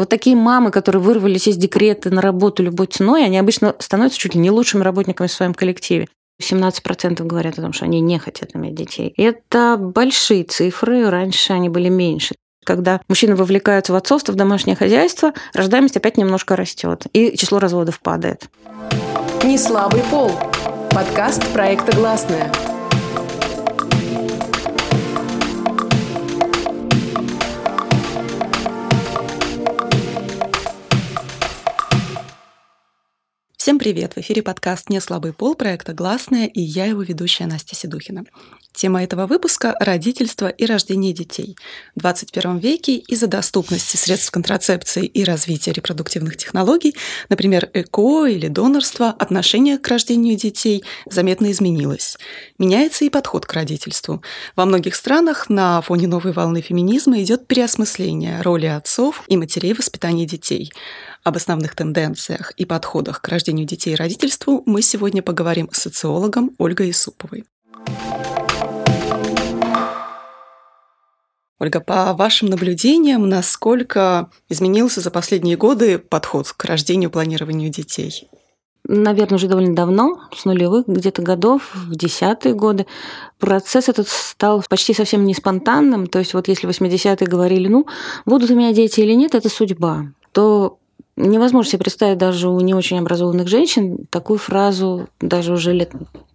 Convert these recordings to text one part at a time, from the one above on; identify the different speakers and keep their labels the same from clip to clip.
Speaker 1: Вот такие мамы, которые вырвались из декрета на работу любой ценой, они обычно становятся чуть ли не лучшими работниками в своем коллективе. 17% говорят о том, что они не хотят иметь детей. Это большие цифры, раньше они были меньше. Когда мужчины вовлекаются в отцовство, в домашнее хозяйство, рождаемость опять немножко растет, и число разводов падает.
Speaker 2: Не слабый пол. Подкаст проекта «Гласная».
Speaker 3: Всем привет! В эфире подкаст «Не слабый пол» проекта «Гласная» и я его ведущая Настя Седухина. Тема этого выпуска – родительство и рождение детей. В 21 веке из-за доступности средств контрацепции и развития репродуктивных технологий, например, ЭКО или донорство, отношение к рождению детей заметно изменилось. Меняется и подход к родительству. Во многих странах на фоне новой волны феминизма идет переосмысление роли отцов и матерей в воспитании детей. Об основных тенденциях и подходах к рождению детей и родительству мы сегодня поговорим с социологом Ольгой Исуповой. Ольга, по вашим наблюдениям, насколько изменился за последние годы подход к рождению и планированию детей?
Speaker 1: наверное, уже довольно давно, с нулевых где-то годов, в десятые годы, процесс этот стал почти совсем не спонтанным. То есть вот если в 80-е говорили, ну, будут у меня дети или нет, это судьба, то невозможно себе представить даже у не очень образованных женщин такую фразу даже уже лет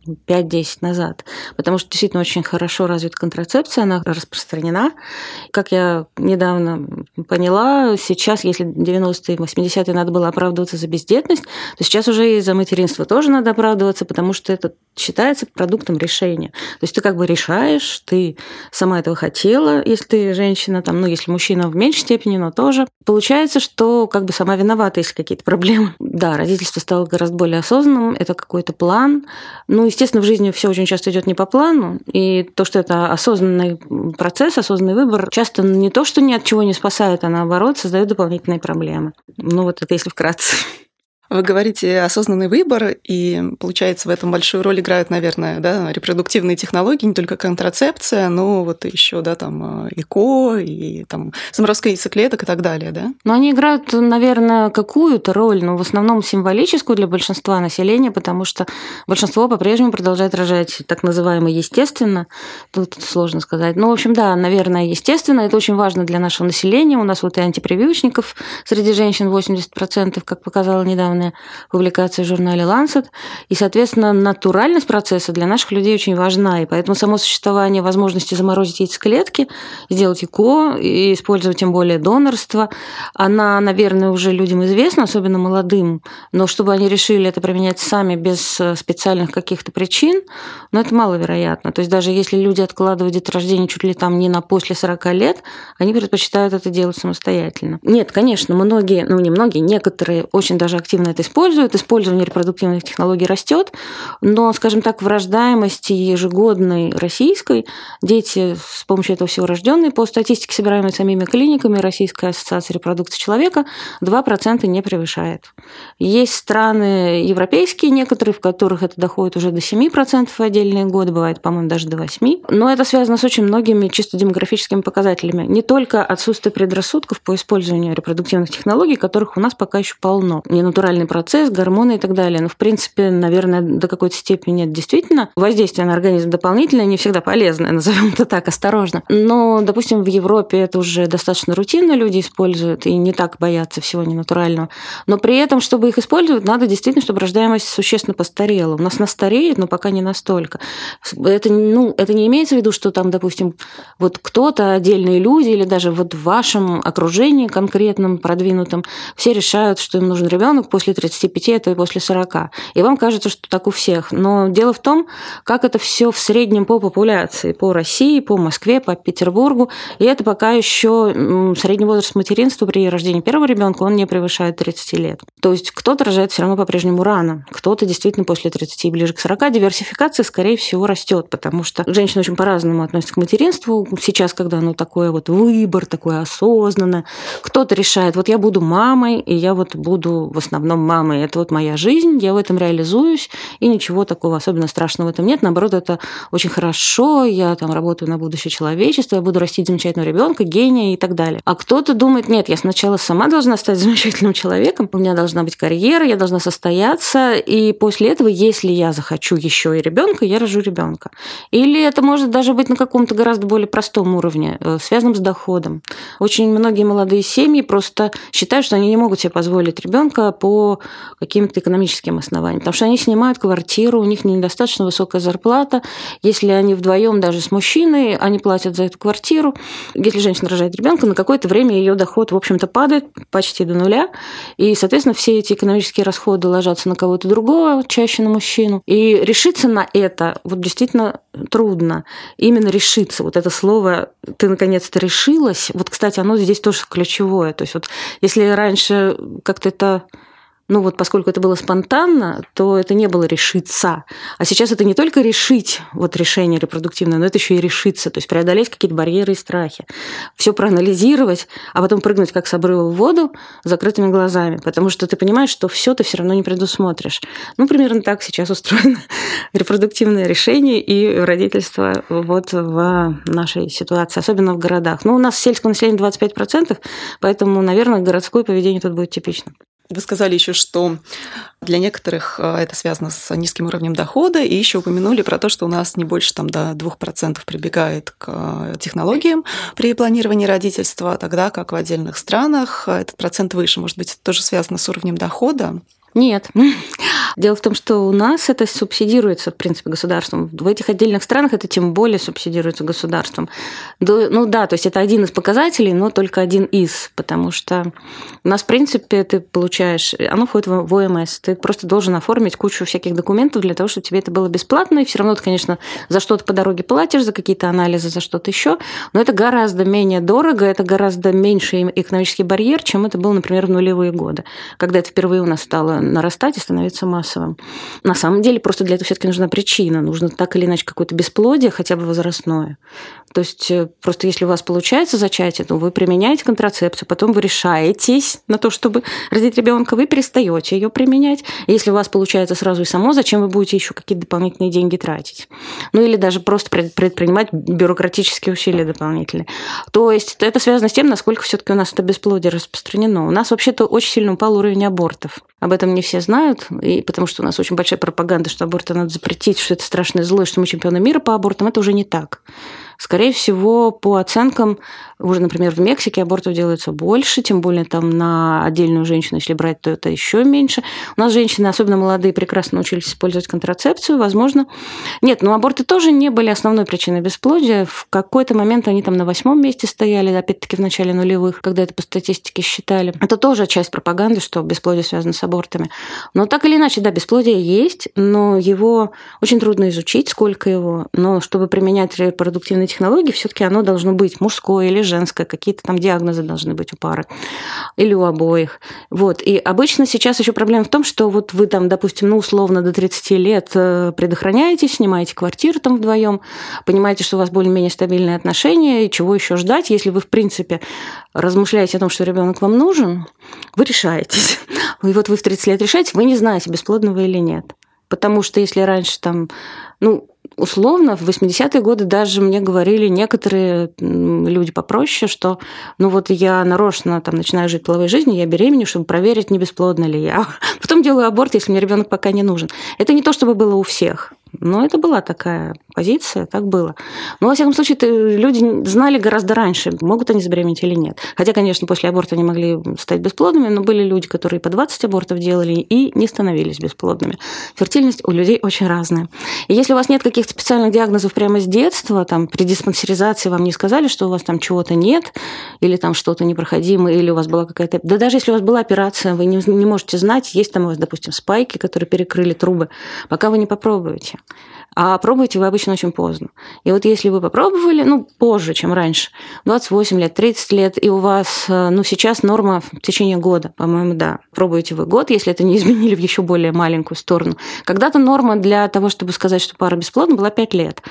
Speaker 1: 5-10 назад, потому что действительно очень хорошо развита контрацепция, она распространена. Как я недавно поняла, сейчас, если 90-е, 80-е надо было оправдываться за бездетность, то сейчас уже и за материнство тоже надо оправдываться, потому что это считается продуктом решения. То есть ты как бы решаешь, ты сама этого хотела, если ты женщина, там, ну, если мужчина в меньшей степени, но тоже. Получается, что как бы сама виновата, если какие-то проблемы. Да, родительство стало гораздо более осознанным, это какой-то план. Ну, естественно, в жизни все очень часто идет не по плану, и то, что это осознанный процесс, осознанный выбор, часто не то, что ни от чего не спасает, а наоборот создает дополнительные проблемы. Ну, вот это если вкратце.
Speaker 3: Вы говорите осознанный выбор, и получается в этом большую роль играют, наверное, да, репродуктивные технологии, не только контрацепция, но вот еще, да, там ЭКО и там заморозка яйцеклеток и так далее, да?
Speaker 1: Но они играют, наверное, какую-то роль, но в основном символическую для большинства населения, потому что большинство по-прежнему продолжает рожать так называемое естественно. Тут сложно сказать. Ну, в общем, да, наверное, естественно. Это очень важно для нашего населения. У нас вот и антипрививочников среди женщин 80%, как показала недавно недавняя публикация в журнале Lancet. И, соответственно, натуральность процесса для наших людей очень важна. И поэтому само существование возможности заморозить яйцеклетки, сделать ЭКО и использовать тем более донорство, она, наверное, уже людям известна, особенно молодым. Но чтобы они решили это применять сами без специальных каких-то причин, ну, это маловероятно. То есть даже если люди откладывают деторождение чуть ли там не на после 40 лет, они предпочитают это делать самостоятельно. Нет, конечно, многие, ну не многие, некоторые очень даже активно активно это используют. Использование репродуктивных технологий растет, но, скажем так, в рождаемости ежегодной российской дети с помощью этого всего рожденные, по статистике, собираемой самими клиниками Российской ассоциации репродукции человека, 2% не превышает. Есть страны европейские некоторые, в которых это доходит уже до 7% в отдельные годы, бывает, по-моему, даже до 8%. Но это связано с очень многими чисто демографическими показателями. Не только отсутствие предрассудков по использованию репродуктивных технологий, которых у нас пока еще полно. Не натуральные гормональный процесс, гормоны и так далее. Но, в принципе, наверное, до какой-то степени нет. Действительно, воздействие на организм дополнительное, не всегда полезное, назовем это так, осторожно. Но, допустим, в Европе это уже достаточно рутинно люди используют и не так боятся всего ненатурального. Но при этом, чтобы их использовать, надо действительно, чтобы рождаемость существенно постарела. У нас она стареет, но пока не настолько. Это, ну, это не имеется в виду, что там, допустим, вот кто-то, отдельные люди или даже вот в вашем окружении конкретном, продвинутом, все решают, что им нужен ребенок после 35, а то и после 40. И вам кажется, что так у всех. Но дело в том, как это все в среднем по популяции, по России, по Москве, по Петербургу. И это пока еще средний возраст материнства при рождении первого ребенка, он не превышает 30 лет. То есть кто-то рожает все равно по-прежнему рано, кто-то действительно после 30 и ближе к 40. Диверсификация, скорее всего, растет, потому что женщины очень по-разному относятся к материнству. Сейчас, когда оно такое вот выбор, такое осознанное, кто-то решает, вот я буду мамой, и я вот буду в основном мамой. Это вот моя жизнь, я в этом реализуюсь, и ничего такого особенно страшного в этом нет. Наоборот, это очень хорошо, я там работаю на будущее человечества, я буду растить замечательного ребенка, гения и так далее. А кто-то думает, нет, я сначала сама должна стать замечательным человеком, у меня должна быть карьера, я должна состояться, и после этого, если я захочу еще и ребенка, я рожу ребенка. Или это может даже быть на каком-то гораздо более простом уровне, э, связанном с доходом. Очень многие молодые семьи просто считают, что они не могут себе позволить ребенка по каким-то экономическим основаниям, потому что они снимают квартиру, у них недостаточно высокая зарплата. Если они вдвоем даже с мужчиной, они платят за эту квартиру. Если женщина рожает ребенка, на какое-то время ее доход, в общем-то, падает почти до нуля. И, соответственно, все эти экономические расходы ложатся на кого-то другого, чаще на мужчину. И решиться на это вот действительно трудно. Именно решиться. Вот это слово «ты наконец-то решилась». Вот, кстати, оно здесь тоже ключевое. То есть вот если раньше как-то это ну вот поскольку это было спонтанно, то это не было решиться. А сейчас это не только решить вот решение репродуктивное, но это еще и решиться, то есть преодолеть какие-то барьеры и страхи. Все проанализировать, а потом прыгнуть как с обрыва в воду с закрытыми глазами, потому что ты понимаешь, что все ты все равно не предусмотришь. Ну, примерно так сейчас устроено репродуктивное решение и родительство вот в нашей ситуации, особенно в городах. Ну, у нас сельское население 25%, поэтому, наверное, городское поведение тут будет типично.
Speaker 3: Вы сказали еще, что для некоторых э, это связано с низким уровнем дохода, и еще упомянули про то, что у нас не больше там, до 2% прибегает к э, технологиям при планировании родительства, тогда как в отдельных странах этот процент выше. Может быть, это тоже связано с уровнем дохода?
Speaker 1: Нет. Дело в том, что у нас это субсидируется, в принципе, государством. В этих отдельных странах это тем более субсидируется государством. Ну да, то есть это один из показателей, но только один из, потому что у нас, в принципе, ты получаешь, оно входит в ОМС, ты просто должен оформить кучу всяких документов для того, чтобы тебе это было бесплатно, и все равно ты, конечно, за что-то по дороге платишь, за какие-то анализы, за что-то еще, но это гораздо менее дорого, это гораздо меньше экономический барьер, чем это было, например, в нулевые годы, когда это впервые у нас стало нарастать и становиться массовым. На самом деле просто для этого все-таки нужна причина, нужно так или иначе какое-то бесплодие, хотя бы возрастное. То есть э, просто если у вас получается зачатие, то вы применяете контрацепцию, потом вы решаетесь на то, чтобы родить ребенка, вы перестаете ее применять. Если у вас получается сразу и само, зачем вы будете еще какие-то дополнительные деньги тратить? Ну или даже просто предпринимать бюрократические усилия дополнительные. То есть это связано с тем, насколько все-таки у нас это бесплодие распространено. У нас вообще-то очень сильно упал уровень абортов. Об этом не все знают, и потому что у нас очень большая пропаганда, что аборты надо запретить, что это страшное зло, что мы чемпионы мира по абортам. Это уже не так. Скорее всего, по оценкам, уже, например, в Мексике абортов делается больше, тем более там на отдельную женщину, если брать, то это еще меньше. У нас женщины, особенно молодые, прекрасно научились использовать контрацепцию, возможно. Нет, но аборты тоже не были основной причиной бесплодия. В какой-то момент они там на восьмом месте стояли, опять-таки в начале нулевых, когда это по статистике считали. Это тоже часть пропаганды, что бесплодие связано с абортами. Но так или иначе, да, бесплодие есть, но его очень трудно изучить, сколько его. Но чтобы применять репродуктивный современной технологии все-таки оно должно быть мужское или женское, какие-то там диагнозы должны быть у пары или у обоих. Вот. И обычно сейчас еще проблема в том, что вот вы там, допустим, ну, условно до 30 лет э, предохраняетесь, снимаете квартиру там вдвоем, понимаете, что у вас более-менее стабильные отношения, и чего еще ждать, если вы, в принципе, размышляете о том, что ребенок вам нужен, вы решаетесь. И вот вы в 30 лет решаете, вы не знаете, бесплодного или нет. Потому что если раньше там, ну, условно, в 80-е годы даже мне говорили некоторые люди попроще, что ну вот я нарочно там начинаю жить половой жизнью, я беременна, чтобы проверить, не бесплодна ли я. Потом делаю аборт, если мне ребенок пока не нужен. Это не то, чтобы было у всех. Но это была такая позиция, так было. Но, во всяком случае, люди знали гораздо раньше, могут они забеременеть или нет. Хотя, конечно, после аборта они могли стать бесплодными, но были люди, которые по 20 абортов делали и не становились бесплодными. Фертильность у людей очень разная. И если у вас нет каких-то специальных диагнозов прямо с детства, там, при диспансеризации вам не сказали, что у вас там чего-то нет, или там что-то непроходимое, или у вас была какая-то... Да даже если у вас была операция, вы не, не можете знать, есть там у вас, допустим, спайки, которые перекрыли трубы, пока вы не попробуете. А пробуете вы обычно очень поздно. И вот если вы попробовали, ну, позже, чем раньше, 28 лет, 30 лет, и у вас, э, ну, сейчас норма в течение года, по-моему, да, пробуете вы год, если это не изменили в еще более маленькую сторону. Когда-то норма для того, чтобы сказать, что пара бесплодна, была 5 лет.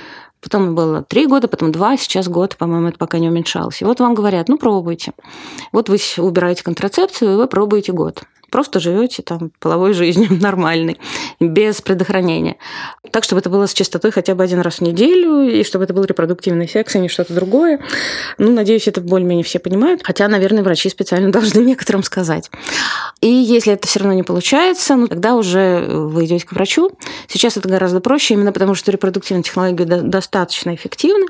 Speaker 1: Потом было три года, потом два, сейчас год, по-моему, это пока не уменьшалось. И вот вам говорят, ну, пробуйте. Вот вы убираете контрацепцию, и вы пробуете год просто живете там половой жизнью нормальной, без предохранения. Так, чтобы это было с частотой хотя бы один раз в неделю, и чтобы это был репродуктивный секс, а не что-то другое. Ну, надеюсь, это более-менее все понимают. Хотя, наверное, врачи специально должны некоторым сказать. И если это все равно не получается, ну, тогда уже вы идете к врачу. Сейчас это гораздо проще, именно потому что репродуктивные технологии достаточно эффективны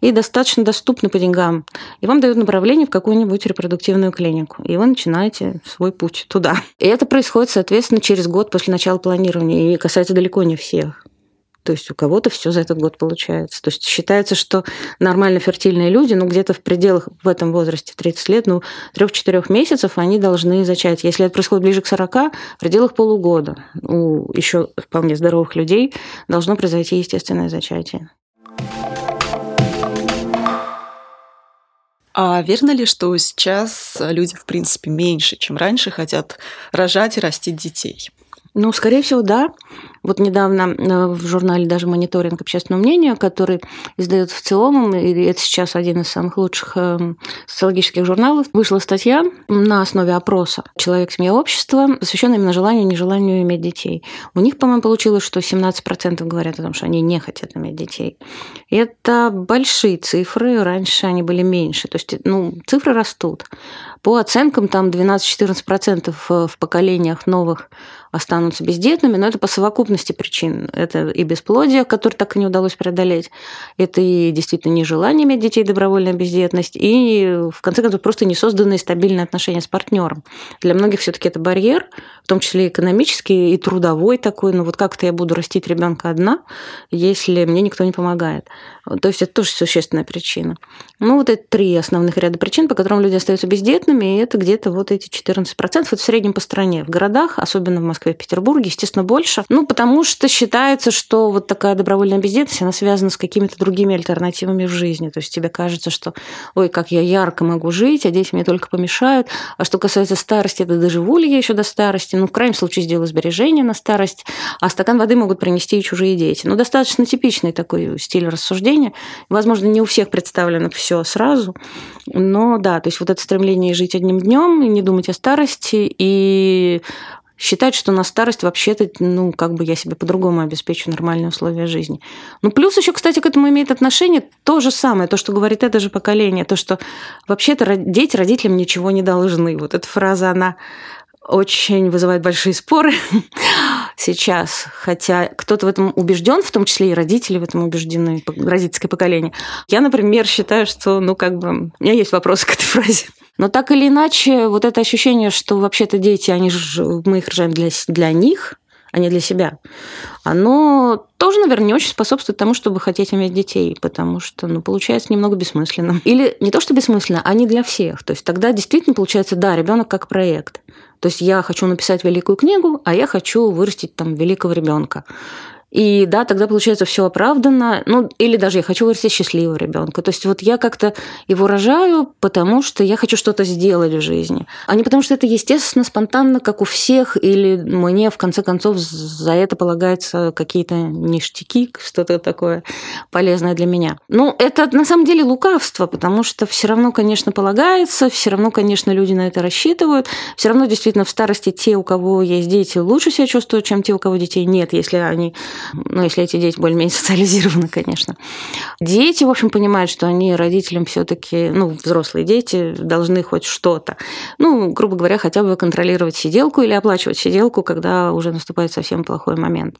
Speaker 1: и достаточно доступны по деньгам. И вам дают направление в какую-нибудь репродуктивную клинику. И вы начинаете свой путь туда. И это происходит, соответственно, через год после начала планирования. И касается далеко не всех. То есть у кого-то все за этот год получается. То есть считается, что нормально фертильные люди, ну, где-то в пределах в этом возрасте, в 30 лет, ну, 3-4 месяцев они должны зачать. Если это происходит ближе к 40, в пределах полугода у еще вполне здоровых людей должно произойти естественное зачатие.
Speaker 3: А верно ли, что сейчас люди, в принципе, меньше, чем раньше, хотят рожать и растить детей?
Speaker 1: Ну, скорее всего, да. Вот недавно э, в журнале даже «Мониторинг общественного мнения», который издает в целом, и это сейчас один из самых лучших эм, социологических журналов, вышла статья на основе опроса «Человек, семья, общество», посвященная именно желанию и нежеланию иметь детей. У них, по-моему, получилось, что 17% говорят о том, что они не хотят иметь детей. Это большие цифры, раньше они были меньше. То есть, ну, цифры растут. По оценкам, там 12-14% в поколениях новых останутся бездетными, но это по совокупности причин. Это и бесплодие, которое так и не удалось преодолеть, это и действительно нежелание иметь детей, добровольная бездетность, и в конце концов просто не созданные стабильные отношения с партнером. Для многих все-таки это барьер, в том числе экономический, и трудовой такой. Ну вот как-то я буду растить ребенка одна, если мне никто не помогает. То есть это тоже существенная причина. Ну вот это три основных ряда причин, по которым люди остаются бездетными, и это где-то вот эти 14%. Это в среднем по стране. В городах, особенно в Москве, Москве, в Петербурге, естественно, больше. Ну, потому что считается, что вот такая добровольная бездетность, она связана с какими-то другими альтернативами в жизни. То есть тебе кажется, что, ой, как я ярко могу жить, а дети мне только помешают. А что касается старости, это доживу ли я еще до старости? Ну, в крайнем случае, сделаю сбережения на старость, а стакан воды могут принести и чужие дети. Ну, достаточно типичный такой стиль рассуждения. Возможно, не у всех представлено все сразу, но да, то есть вот это стремление жить одним днем и не думать о старости, и считать, что на старость вообще-то, ну, как бы я себе по-другому обеспечу нормальные условия жизни. Ну, плюс еще, кстати, к этому имеет отношение то же самое, то, что говорит это же поколение, то, что вообще-то дети родителям ничего не должны. Вот эта фраза, она очень вызывает большие споры сейчас, хотя кто-то в этом убежден, в том числе и родители в этом убеждены, родительское поколение. Я, например, считаю, что, ну, как бы, у меня есть вопросы к этой фразе. Но так или иначе, вот это ощущение, что вообще-то дети, они же, мы их рожаем для, для них, а не для себя, оно тоже, наверное, не очень способствует тому, чтобы хотеть иметь детей, потому что, ну, получается немного бессмысленно. Или не то, что бессмысленно, а не для всех. То есть тогда действительно получается, да, ребенок как проект. То есть я хочу написать великую книгу, а я хочу вырастить там великого ребенка. И да, тогда получается все оправданно. Ну, или даже я хочу вырастить счастливого ребенка. То есть вот я как-то его рожаю, потому что я хочу что-то сделать в жизни. А не потому что это естественно, спонтанно, как у всех, или мне в конце концов за это полагаются какие-то ништяки, что-то такое полезное для меня. Ну, это на самом деле лукавство, потому что все равно, конечно, полагается, все равно, конечно, люди на это рассчитывают. Все равно действительно в старости те, у кого есть дети, лучше себя чувствуют, чем те, у кого детей нет, если они ну, если эти дети более-менее социализированы, конечно. Дети, в общем, понимают, что они родителям все таки ну, взрослые дети должны хоть что-то. Ну, грубо говоря, хотя бы контролировать сиделку или оплачивать сиделку, когда уже наступает совсем плохой момент.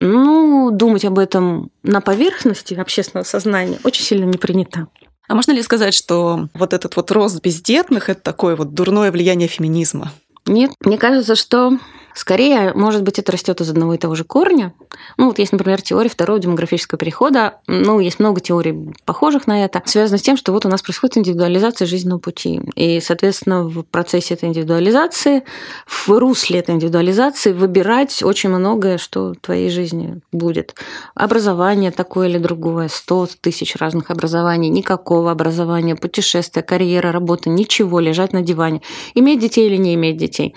Speaker 1: Ну, думать об этом на поверхности общественного сознания очень сильно не принято.
Speaker 3: А можно ли сказать, что вот этот вот рост бездетных – это такое вот дурное влияние феминизма?
Speaker 1: Нет, мне кажется, что Скорее, может быть, это растет из одного и того же корня. Ну, вот есть, например, теория второго демографического перехода. Ну, есть много теорий, похожих на это. Связано с тем, что вот у нас происходит индивидуализация жизненного пути. И, соответственно, в процессе этой индивидуализации, в русле этой индивидуализации выбирать очень многое, что в твоей жизни будет. Образование такое или другое, 100 тысяч разных образований, никакого образования, путешествия, карьера, работа, ничего, лежать на диване. Иметь детей или не иметь детей.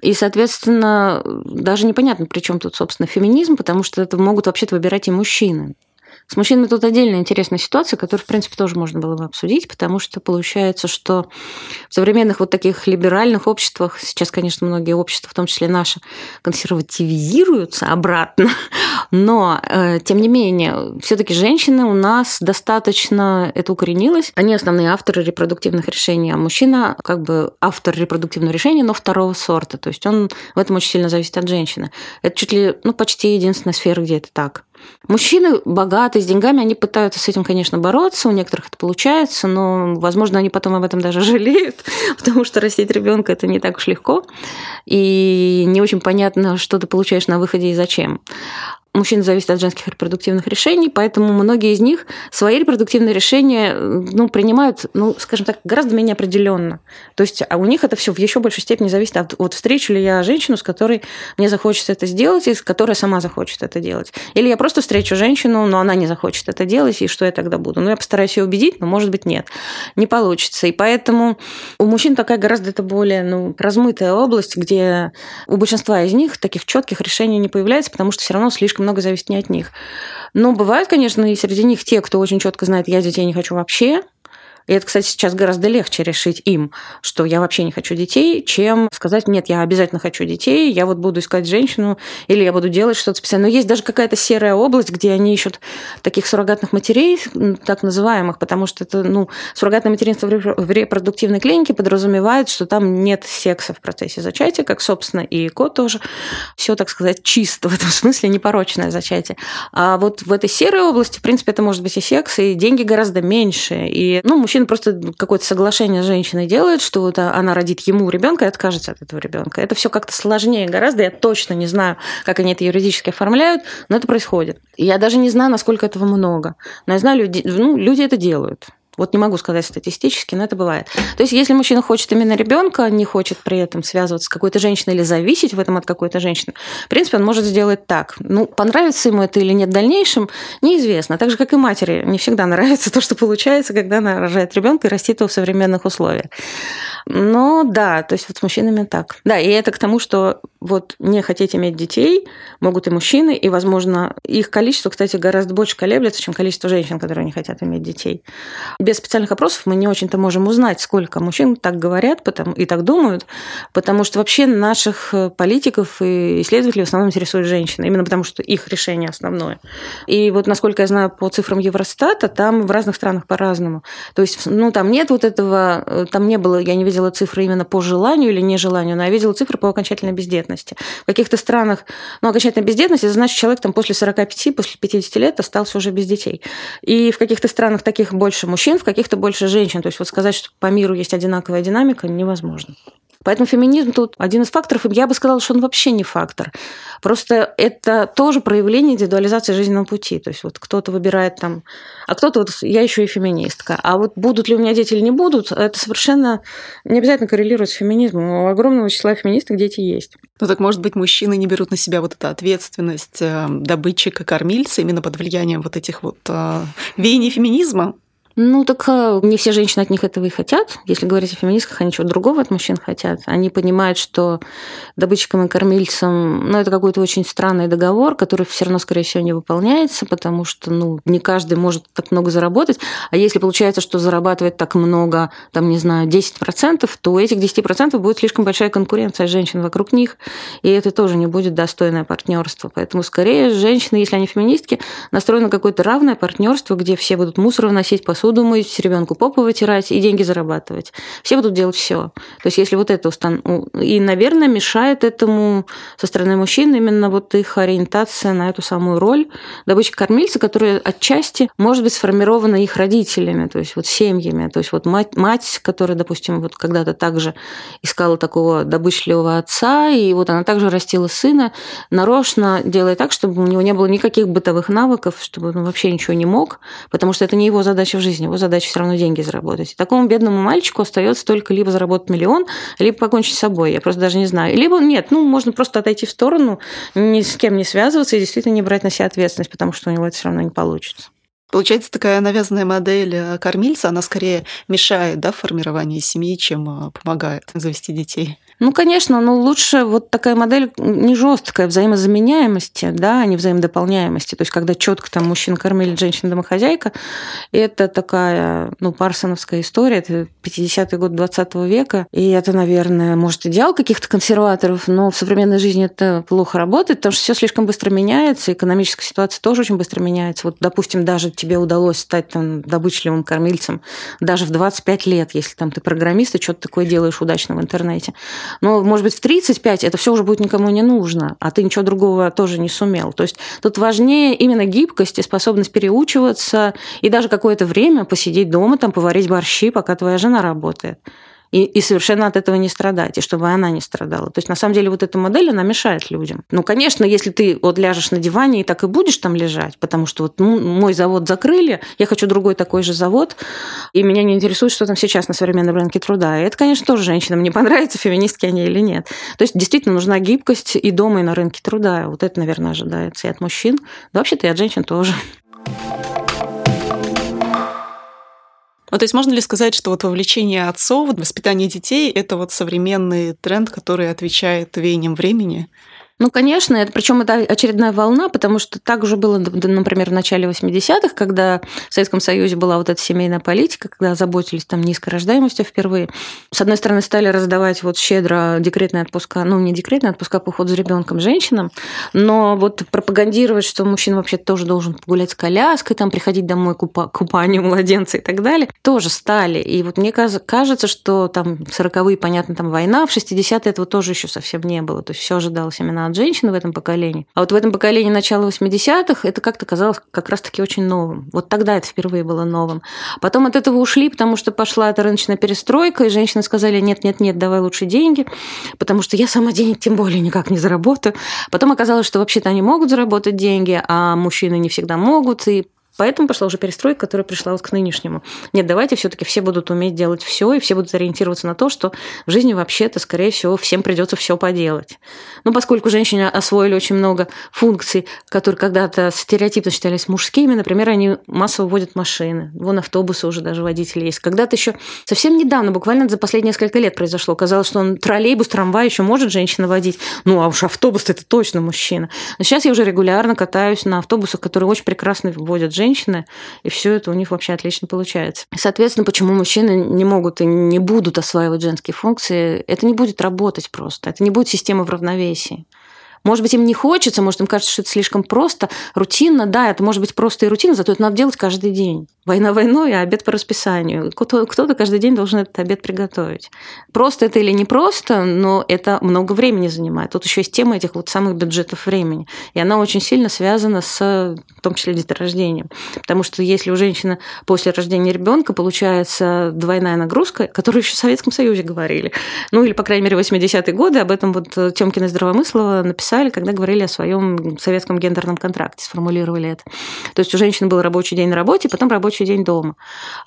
Speaker 1: И, соответственно, даже непонятно, при чем тут, собственно, феминизм, потому что это могут вообще-то выбирать и мужчины. С мужчинами тут отдельная интересная ситуация, которую, в принципе, тоже можно было бы обсудить, потому что получается, что в современных вот таких либеральных обществах, сейчас, конечно, многие общества, в том числе наши, консервативизируются обратно, но, э, тем не менее, все таки женщины у нас достаточно это укоренилось. Они основные авторы репродуктивных решений, а мужчина как бы автор репродуктивного решения, но второго сорта. То есть он в этом очень сильно зависит от женщины. Это чуть ли, ну, почти единственная сфера, где это так. Мужчины богатые, с деньгами, они пытаются с этим, конечно, бороться, у некоторых это получается, но, возможно, они потом об этом даже жалеют, потому что растить ребенка это не так уж легко, и не очень понятно, что ты получаешь на выходе и зачем мужчин зависит от женских репродуктивных решений, поэтому многие из них свои репродуктивные решения ну, принимают, ну, скажем так, гораздо менее определенно. То есть а у них это все в еще большей степени зависит от вот встречу ли я женщину, с которой мне захочется это сделать, и с которой сама захочет это делать. Или я просто встречу женщину, но она не захочет это делать, и что я тогда буду? Ну, я постараюсь ее убедить, но, может быть, нет. Не получится. И поэтому у мужчин такая гораздо это более ну, размытая область, где у большинства из них таких четких решений не появляется, потому что все равно слишком много зависит не от них. Но бывают, конечно, и среди них те, кто очень четко знает, я детей не хочу вообще, и это, кстати, сейчас гораздо легче решить им, что я вообще не хочу детей, чем сказать, нет, я обязательно хочу детей, я вот буду искать женщину, или я буду делать что-то специальное. Но есть даже какая-то серая область, где они ищут таких суррогатных матерей, так называемых, потому что это, ну, суррогатное материнство в репродуктивной клинике подразумевает, что там нет секса в процессе зачатия, как, собственно, и кот тоже. Все, так сказать, чисто в этом смысле, непорочное зачатие. А вот в этой серой области, в принципе, это может быть и секс, и деньги гораздо меньше. И, ну, мужчина просто какое-то соглашение с женщиной делает, что вот она родит ему ребенка и откажется от этого ребенка. Это все как-то сложнее гораздо. Я точно не знаю, как они это юридически оформляют, но это происходит. Я даже не знаю, насколько этого много. Но я знаю, люди, ну, люди это делают. Вот не могу сказать статистически, но это бывает. То есть, если мужчина хочет именно ребенка, не хочет при этом связываться с какой-то женщиной или зависеть в этом от какой-то женщины, в принципе, он может сделать так. Ну, понравится ему это или нет в дальнейшем, неизвестно. Так же, как и матери, не всегда нравится то, что получается, когда она рожает ребенка и растит его в современных условиях. Но да, то есть вот с мужчинами так. Да, и это к тому, что вот не хотеть иметь детей могут и мужчины, и, возможно, их количество, кстати, гораздо больше колеблется, чем количество женщин, которые не хотят иметь детей без специальных опросов мы не очень-то можем узнать, сколько мужчин так говорят потому, и так думают, потому что вообще наших э, политиков и исследователей в основном интересуют женщины, именно потому что их решение основное. И вот, насколько я знаю, по цифрам Евростата, там в разных странах по-разному. То есть, ну, там нет вот этого, э, там не было, я не видела цифры именно по желанию или нежеланию, но я видела цифры по окончательной бездетности. В каких-то странах, ну, окончательная бездетность, это значит, человек там после 45, после 50 лет остался уже без детей. И в каких-то странах таких больше мужчин, мужчин, в каких-то больше женщин. То есть вот сказать, что по миру есть одинаковая динамика, невозможно. Поэтому феминизм тут один из факторов, и я бы сказала, что он вообще не фактор. Просто это тоже проявление индивидуализации жизненного пути. То есть вот кто-то выбирает там, а кто-то вот, я еще и феминистка. А вот будут ли у меня дети или не будут, это совершенно не обязательно коррелирует с феминизмом. У огромного числа феминисток дети есть.
Speaker 3: Ну так, может быть, мужчины не берут на себя вот эту ответственность э, добытчика, кормильца именно под влиянием вот этих вот э, веяний феминизма?
Speaker 1: Ну, так э, не все женщины от них этого и хотят. Если говорить о феминистках, они чего другого от мужчин хотят. Они понимают, что добытчикам и кормильцам, ну, это какой-то очень странный договор, который все равно, скорее всего, не выполняется, потому что, ну, не каждый может так много заработать. А если получается, что зарабатывает так много, там, не знаю, 10%, то у этих 10% будет слишком большая конкуренция женщин вокруг них, и это тоже не будет достойное партнерство. Поэтому, скорее, женщины, если они феминистки, настроены на какое-то равное партнерство, где все будут мусор вносить по посуду мыть, ребенку попу вытирать и деньги зарабатывать. Все будут делать все. То есть если вот это устан... И, наверное, мешает этому со стороны мужчин именно вот их ориентация на эту самую роль добычи кормильца, которая отчасти может быть сформирована их родителями, то есть вот семьями. То есть вот мать, мать которая, допустим, вот когда-то также искала такого добычливого отца, и вот она также растила сына, нарочно делая так, чтобы у него не было никаких бытовых навыков, чтобы он вообще ничего не мог, потому что это не его задача в жизни, его задача все равно деньги заработать. И такому бедному мальчику остается только либо заработать миллион, либо покончить с собой. Я просто даже не знаю. Либо нет, ну, можно просто отойти в сторону, ни с кем не связываться и действительно не брать на себя ответственность, потому что у него это все равно не получится.
Speaker 3: Получается, такая навязанная модель э, кормильца, она скорее мешает да, формированию семьи, чем э, помогает завести детей.
Speaker 1: Ну, конечно, но лучше вот такая модель не жесткая взаимозаменяемости, да, а не взаимодополняемости. То есть, когда четко там мужчина кормили, женщина домохозяйка, это такая, ну, парсоновская история, это 50-й год 20 века, и это, наверное, может, идеал каких-то консерваторов, но в современной жизни это плохо работает, потому что все слишком быстро меняется, экономическая ситуация тоже очень быстро меняется. Вот, допустим, даже тебе удалось стать там добычливым кормильцем даже в 25 лет, если там ты программист и что-то такое делаешь удачно в интернете. Но, может быть, в 35 это все уже будет никому не нужно, а ты ничего другого тоже не сумел. То есть тут важнее именно гибкость и способность переучиваться и даже какое-то время посидеть дома, там, поварить борщи, пока твоя жена работает и, и совершенно от этого не страдать, и чтобы она не страдала. То есть, на самом деле, вот эта модель, она мешает людям. Ну, конечно, если ты вот ляжешь на диване и так и будешь там лежать, потому что вот ну, мой завод закрыли, я хочу другой такой же завод, и меня не интересует, что там сейчас на современном рынке труда. И это, конечно, тоже женщинам не понравится, феминистки они или нет. То есть, действительно, нужна гибкость и дома, и на рынке труда. Вот это, наверное, ожидается и от мужчин, да вообще-то и от женщин тоже.
Speaker 3: Ну, то есть можно ли сказать, что вот вовлечение отцов в воспитание детей – это вот современный тренд, который отвечает веяниям времени?
Speaker 1: Ну, конечно, это, причем это очередная волна, потому что так уже было, например, в начале 80-х, когда в Советском Союзе была вот эта семейная политика, когда заботились там низкой рождаемостью впервые. С одной стороны, стали раздавать вот щедро декретные отпуска, ну, не декретные отпуска, а по уходу за ребенком женщинам, но вот пропагандировать, что мужчина вообще тоже должен гулять с коляской, там приходить домой купа купанию младенца и так далее, тоже стали. И вот мне кажется, что там 40-е, понятно, там война, в 60-е этого тоже еще совсем не было. То есть все ожидалось именно от женщины в этом поколении. А вот в этом поколении начала 80-х это как-то казалось как раз-таки очень новым. Вот тогда это впервые было новым. Потом от этого ушли, потому что пошла эта рыночная перестройка, и женщины сказали, нет-нет-нет, давай лучше деньги, потому что я сама денег тем более никак не заработаю. Потом оказалось, что вообще-то они могут заработать деньги, а мужчины не всегда могут, и Поэтому пошла уже перестройка, которая пришла вот к нынешнему. Нет, давайте все-таки все будут уметь делать все, и все будут ориентироваться на то, что в жизни вообще-то, скорее всего, всем придется все поделать. Ну, поскольку женщины освоили очень много функций, которые когда-то стереотипно считались мужскими, например, они массово водят машины. Вон автобусы уже даже водители есть. Когда-то еще совсем недавно, буквально за последние несколько лет произошло. Казалось, что он троллейбус, трамвай еще может женщина водить. Ну, а уж автобус это точно мужчина. Но сейчас я уже регулярно катаюсь на автобусах, которые очень прекрасно водят женщины женщины, и все это у них вообще отлично получается. Соответственно, почему мужчины не могут и не будут осваивать женские функции, это не будет работать просто, это не будет система в равновесии. Может быть, им не хочется, может, им кажется, что это слишком просто, рутинно, да, это может быть просто и рутинно, зато это надо делать каждый день. Война войной, а обед по расписанию. Кто-то каждый день должен этот обед приготовить. Просто это или не просто, но это много времени занимает. Тут еще есть тема этих вот самых бюджетов времени. И она очень сильно связана с, в том числе, деторождением. Потому что если у женщины после рождения ребенка получается двойная нагрузка, которую еще в Советском Союзе говорили, ну или, по крайней мере, 80-е годы, об этом вот Тёмкина Здравомыслова написали, когда говорили о своем советском гендерном контракте, сформулировали это. То есть у женщины был рабочий день на работе, потом рабочий рабочий день дома,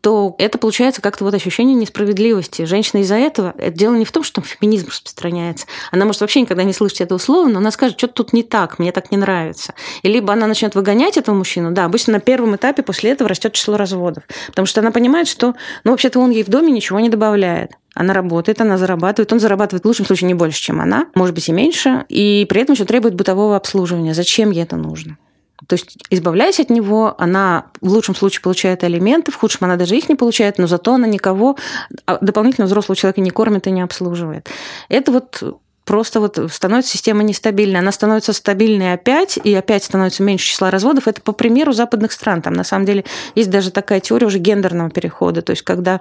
Speaker 1: то это получается как-то вот ощущение несправедливости. Женщина из-за этого, это дело не в том, что там феминизм распространяется. Она может вообще никогда не слышать этого слова, но она скажет, что-то тут не так, мне так не нравится. И либо она начнет выгонять этого мужчину, да, обычно на первом этапе после этого растет число разводов, потому что она понимает, что, ну, вообще-то он ей в доме ничего не добавляет. Она работает, она зарабатывает. Он зарабатывает в лучшем случае не больше, чем она, может быть и меньше, и при этом еще требует бытового обслуживания. Зачем ей это нужно? То есть, избавляясь от него, она в лучшем случае получает алименты, в худшем она даже их не получает, но зато она никого, а, дополнительно взрослого человека не кормит и не обслуживает. Это вот просто вот становится система нестабильной. Она становится стабильной опять, и опять становится меньше числа разводов. Это по примеру западных стран. Там на самом деле есть даже такая теория уже гендерного перехода. То есть когда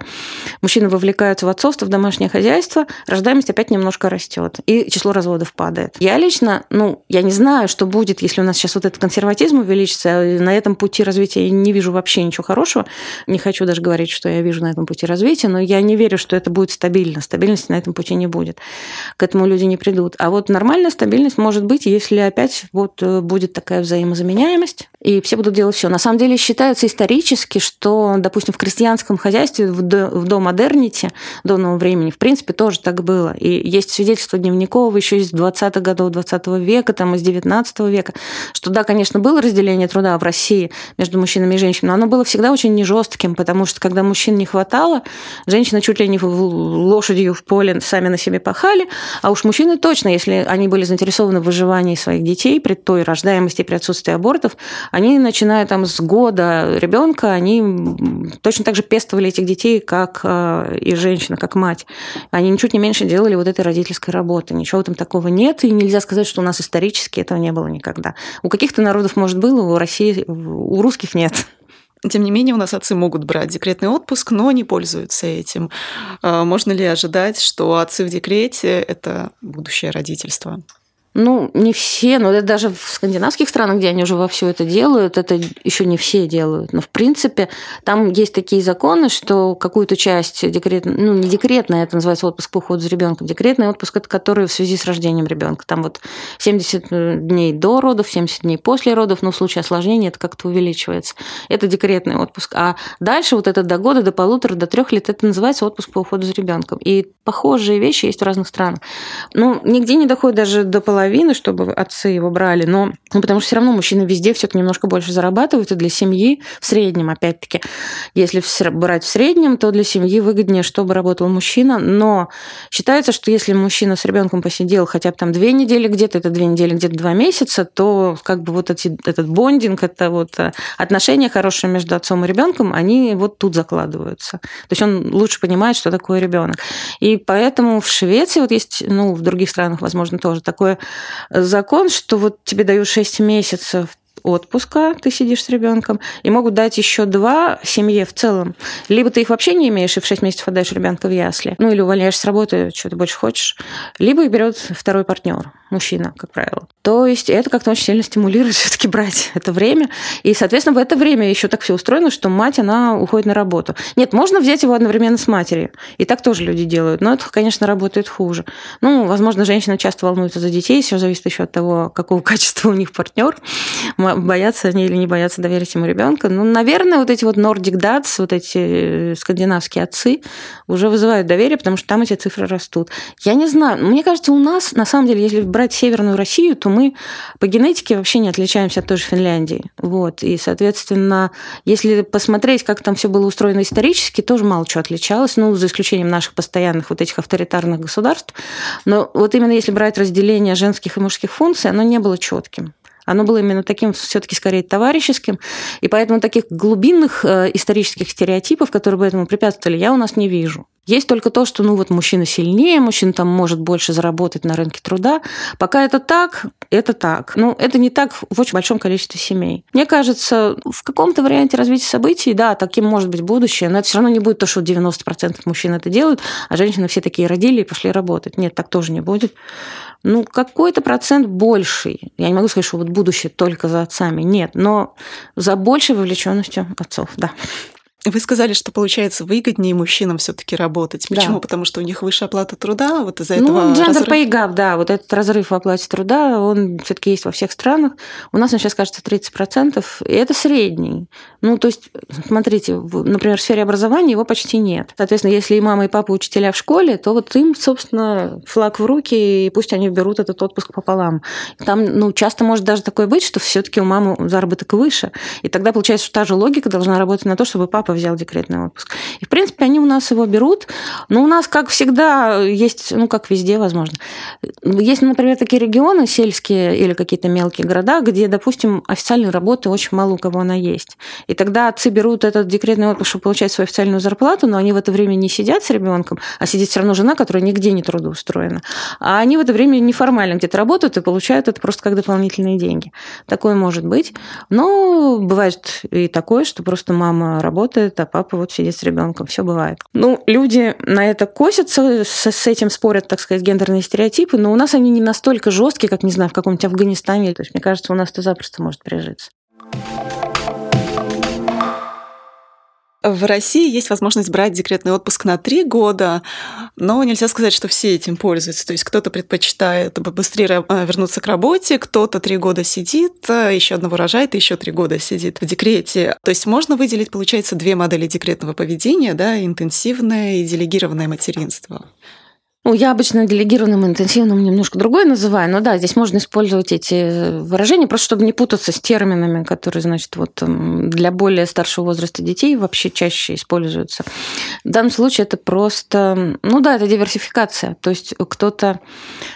Speaker 1: мужчины вовлекаются в отцовство, в домашнее хозяйство, рождаемость опять немножко растет, и число разводов падает. Я лично, ну, я не знаю, что будет, если у нас сейчас вот этот консерватизм увеличится. На этом пути развития я не вижу вообще ничего хорошего. Не хочу даже говорить, что я вижу на этом пути развития, но я не верю, что это будет стабильно. Стабильности на этом пути не будет. К этому люди не придут. А вот нормальная стабильность может быть, если опять вот э, будет такая взаимозаменяемость, и все будут делать все. На самом деле считается исторически, что, допустим, в крестьянском хозяйстве, в домодерните, до нового времени, в принципе, тоже так было. И есть свидетельство Дневникова еще из 20-х годов 20 века, там, из 19 века, что да, конечно, было разделение труда в России между мужчинами и женщинами, но оно было всегда очень не жестким, потому что когда мужчин не хватало, женщины чуть ли не лошадью в поле сами на себе пахали, а уж мужчины точно, если они были заинтересованы в выживании своих детей при той рождаемости, при отсутствии абортов, они, начиная там с года ребенка, они точно так же пестовали этих детей, как э, и женщина, как мать. Они ничуть не меньше делали вот этой родительской работы. Ничего там такого нет, и нельзя сказать, что у нас исторически этого не было никогда. У каких-то народов, может, было, у России, у русских нет.
Speaker 3: Тем не менее, у нас отцы могут брать декретный отпуск, но не пользуются этим. А можно ли ожидать, что отцы в декрете – это будущее родительство?
Speaker 1: Ну, не все, но это даже в скандинавских странах, где они уже во все это делают, это еще не все делают. Но, в принципе, там есть такие законы, что какую-то часть декретной, ну, не декретная, это называется отпуск по уходу за ребенком, декретный отпуск, это который в связи с рождением ребенка. Там вот 70 дней до родов, 70 дней после родов, но в случае осложнения это как-то увеличивается. Это декретный отпуск. А дальше вот это до года, до полутора, до трех лет, это называется отпуск по уходу за ребенком. И похожие вещи есть в разных странах. Ну, нигде не доходит даже до половины половины, чтобы отцы его брали, но ну, потому что все равно мужчины везде все-таки немножко больше зарабатывают, и для семьи в среднем, опять-таки, если брать в среднем, то для семьи выгоднее, чтобы работал мужчина, но считается, что если мужчина с ребенком посидел хотя бы там две недели где-то, это две недели, где-то два месяца, то как бы вот эти, этот бондинг, это вот э, отношения хорошие между отцом и ребенком, они вот тут закладываются. То есть он лучше понимает, что такое ребенок. И поэтому в Швеции вот есть, ну, в других странах, возможно, тоже такое закон, что вот тебе дают 6 месяцев отпуска, ты сидишь с ребенком, и могут дать еще два семье в целом. Либо ты их вообще не имеешь и в 6 месяцев отдаешь ребенка в ясли, ну или увольняешь с работы, что ты больше хочешь, либо их берет второй партнер, мужчина, как правило. То есть это как-то очень сильно стимулирует все-таки брать это время. И, соответственно, в это время еще так все устроено, что мать, она уходит на работу. Нет, можно взять его одновременно с матерью. И так тоже люди делают. Но это, конечно, работает хуже. Ну, возможно, женщины часто волнуются за детей. Все зависит еще от того, какого качества у них партнер боятся они или не боятся доверить ему ребенка. Ну, наверное, вот эти вот Nordic Dads, вот эти э, скандинавские отцы уже вызывают доверие, потому что там эти цифры растут. Я не знаю, мне кажется, у нас, на самом деле, если брать Северную Россию, то мы по генетике вообще не отличаемся от той же Финляндии. Вот. И, соответственно, если посмотреть, как там все было устроено исторически, тоже мало чего отличалось, ну, за исключением наших постоянных вот этих авторитарных государств. Но вот именно если брать разделение женских и мужских функций, оно не было четким. Оно было именно таким, все-таки скорее товарищеским. И поэтому таких глубинных э, исторических стереотипов, которые бы этому препятствовали, я у нас не вижу. Есть только то, что, ну вот, мужчина сильнее, мужчина там может больше заработать на рынке труда. Пока это так, это так. Ну, это не так в очень большом количестве семей. Мне кажется, в каком-то варианте развития событий, да, таким может быть будущее, но это все равно не будет то, что 90% мужчин это делают, а женщины все такие родили и пошли работать. Нет, так тоже не будет. Ну, какой-то процент больший. Я не могу сказать, что вот будущее только за отцами. Нет, но за большей вовлеченностью отцов, да.
Speaker 3: Вы сказали, что получается выгоднее мужчинам все-таки работать. Почему? Да. Потому что у них выше оплата труда, вот из-за
Speaker 1: ну,
Speaker 3: этого.
Speaker 1: Ну, gender разрыв... pay gap, да, вот этот разрыв в оплате труда, он все-таки есть во всех странах. У нас он сейчас кажется 30%, и это средний. Ну, то есть, смотрите, например, в сфере образования его почти нет. Соответственно, если и мама, и папа учителя в школе, то вот им, собственно, флаг в руки, и пусть они берут этот отпуск пополам. Там, ну, часто может даже такое быть, что все-таки у мамы заработок выше. И тогда получается, что та же логика должна работать на то, чтобы папа взял декретный отпуск. И, в принципе, они у нас его берут. Но у нас, как всегда, есть, ну, как везде, возможно. Есть, например, такие регионы сельские или какие-то мелкие города, где, допустим, официальной работы очень мало у кого она есть. И тогда отцы берут этот декретный отпуск, чтобы получать свою официальную зарплату, но они в это время не сидят с ребенком, а сидит все равно жена, которая нигде не трудоустроена. А они в это время неформально где-то работают и получают это просто как дополнительные деньги. Такое может быть. Но бывает и такое, что просто мама работает, а папа вот сидит с ребенком. Все бывает. Ну, люди на это косятся, с этим спорят, так сказать, гендерные стереотипы, но у нас они не настолько жесткие, как, не знаю, в каком-нибудь Афганистане. То есть, мне кажется, у нас это запросто может прижиться.
Speaker 3: В России есть возможность брать декретный отпуск на три года, но нельзя сказать, что все этим пользуются. То есть кто-то предпочитает быстрее э, вернуться к работе, кто-то три года сидит, э, еще одного рожает, еще три года сидит в декрете. То есть можно выделить, получается, две модели декретного поведения, да, интенсивное и делегированное материнство.
Speaker 1: Ну, я обычно делегированным интенсивным немножко другое называю, но да, здесь можно использовать эти выражения, просто чтобы не путаться с терминами, которые, значит, вот для более старшего возраста детей вообще чаще используются. В данном случае это просто, ну да, это диверсификация. То есть кто-то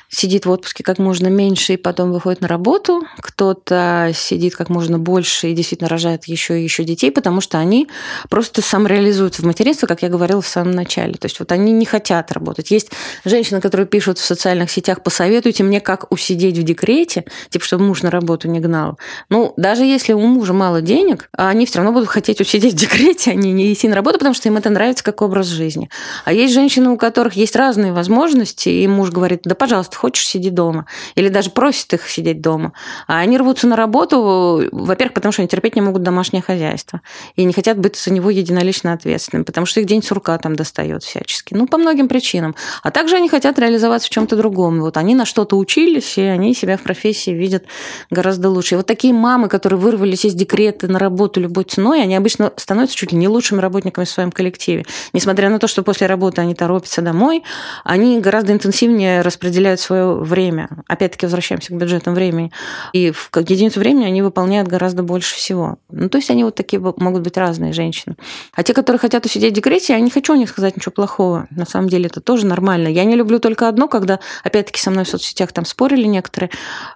Speaker 1: сидит в отпуске как можно меньше и потом выходит на работу, кто-то сидит как можно больше и действительно рожает еще и еще детей, потому что они просто самореализуются в материнстве, как я говорила в самом начале. То есть вот они не хотят работать. Есть женщины, которые пишут в социальных сетях, посоветуйте мне, как усидеть в декрете, типа, чтобы муж на работу не гнал. Ну, даже если у мужа мало денег, они все равно будут хотеть усидеть в декрете, а не, идти на работу, потому что им это нравится как образ жизни. А есть женщины, у которых есть разные возможности, и муж говорит, да, пожалуйста, хочешь, сиди дома. Или даже просит их сидеть дома. А они рвутся на работу, во-первых, потому что они терпеть не могут домашнее хозяйство. И не хотят быть за него единолично ответственными, потому что их день сурка там достает всячески. Ну, по многим причинам. А также они хотят реализоваться в чем-то другом. Вот они на что-то учились, и они себя в профессии видят гораздо лучше. И вот такие мамы, которые вырвались из декрета на работу любой ценой, они обычно становятся чуть ли не лучшими работниками в своем коллективе. Несмотря на то, что после работы они торопятся домой, они гораздо интенсивнее распределяют свое время. Опять-таки возвращаемся к бюджетам времени. И в единицу времени они выполняют гораздо больше всего. Ну, то есть они вот такие могут быть разные женщины. А те, которые хотят усидеть в декрете, я не хочу о них сказать ничего плохого. На самом деле это тоже нормально. Я не люблю только одно, когда, опять-таки, со мной в соцсетях там спорили некоторые,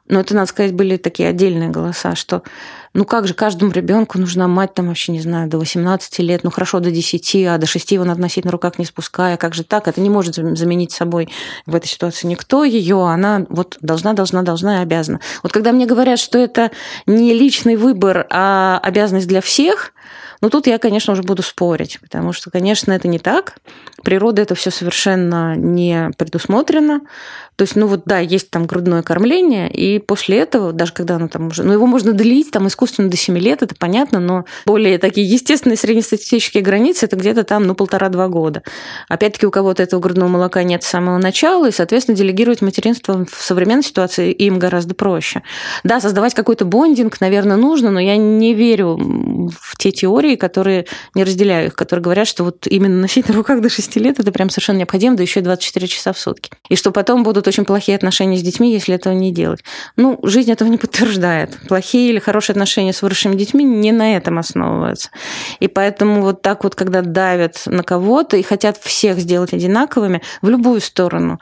Speaker 1: но это, надо сказать, были такие отдельные голоса, что ну как же, каждому ребенку нужна мать там вообще, не знаю, до 18 лет, ну хорошо, до 10, а до 6 его надо носить на руках не спуская. Как же так? Это не может заменить собой в этой ситуации никто ее, она вот должна, должна, должна и обязана. Вот когда мне говорят, что это не личный выбор, а обязанность для всех, ну тут я, конечно, уже буду спорить, потому что, конечно, это не так. Природа это все совершенно не предусмотрено. То есть, ну вот да, есть там грудное кормление, и после этого, даже когда оно там уже... Ну его можно длить там искусственно до 7 лет, это понятно, но более такие естественные среднестатистические границы это где-то там, ну, полтора-два года. Опять-таки у кого-то этого грудного молока нет с самого начала, и, соответственно, делегировать материнство в современной ситуации им гораздо проще. Да, создавать какой-то бондинг, наверное, нужно, но я не верю в те теории, которые не разделяю их, которые говорят, что вот именно носить на руках до 6 лет это прям совершенно необходимо, да еще и 24 часа в сутки. И что потом будут будут очень плохие отношения с детьми, если этого не делать. Ну, жизнь этого не подтверждает. Плохие или хорошие отношения с выросшими детьми не на этом основываются. И поэтому вот так вот, когда давят на кого-то и хотят всех сделать одинаковыми в любую сторону,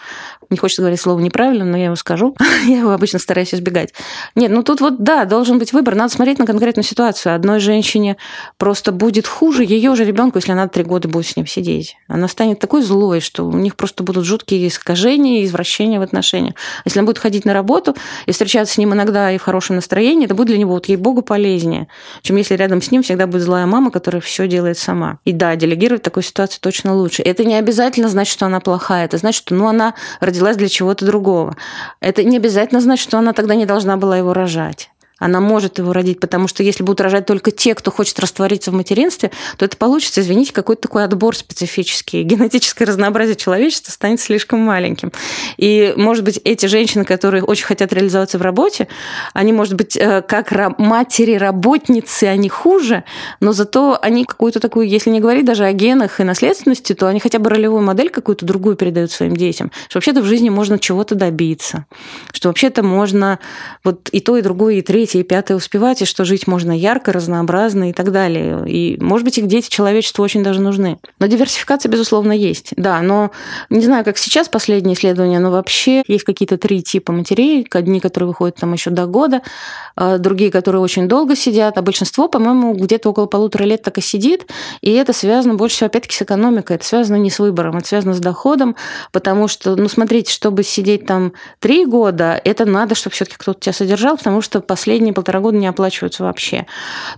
Speaker 1: не хочется говорить слово неправильно, но я его скажу. я его обычно стараюсь избегать. Нет, ну тут вот, да, должен быть выбор. Надо смотреть на конкретную ситуацию. Одной женщине просто будет хуже ее же ребенку, если она три года будет с ним сидеть. Она станет такой злой, что у них просто будут жуткие искажения и извращения в отношениях. Если она будет ходить на работу и встречаться с ним иногда и в хорошем настроении, это будет для него, вот ей-богу, полезнее, чем если рядом с ним всегда будет злая мама, которая все делает сама. И да, делегировать такую ситуацию точно лучше. Это не обязательно значит, что она плохая. Это значит, что ну, она родилась для чего-то другого. Это не обязательно значит, что она тогда не должна была его рожать она может его родить, потому что если будут рожать только те, кто хочет раствориться в материнстве, то это получится, извините, какой-то такой отбор специфический. Генетическое разнообразие человечества станет слишком маленьким. И, может быть, эти женщины, которые очень хотят реализоваться в работе, они, может быть, э, как матери-работницы, они хуже, но зато они какую-то такую, если не говорить даже о генах и наследственности, то они хотя бы ролевую модель какую-то другую передают своим детям, что вообще-то в жизни можно чего-то добиться, что вообще-то можно вот и то, и другое, и третье третье и пятое успевать, и что жить можно ярко, разнообразно и так далее. И, может быть, их дети человечеству очень даже нужны. Но диверсификация, безусловно, есть. Да, но не знаю, как сейчас последние исследования, но вообще есть какие-то три типа матерей. Одни, которые выходят там еще до года, а другие, которые очень долго сидят, а большинство, по-моему, где-то около полутора лет так и сидит. И это связано больше всего, опять-таки, с экономикой. Это связано не с выбором, это связано с доходом, потому что, ну, смотрите, чтобы сидеть там три года, это надо, чтобы все-таки кто-то тебя содержал, потому что последние полтора года не оплачиваются вообще.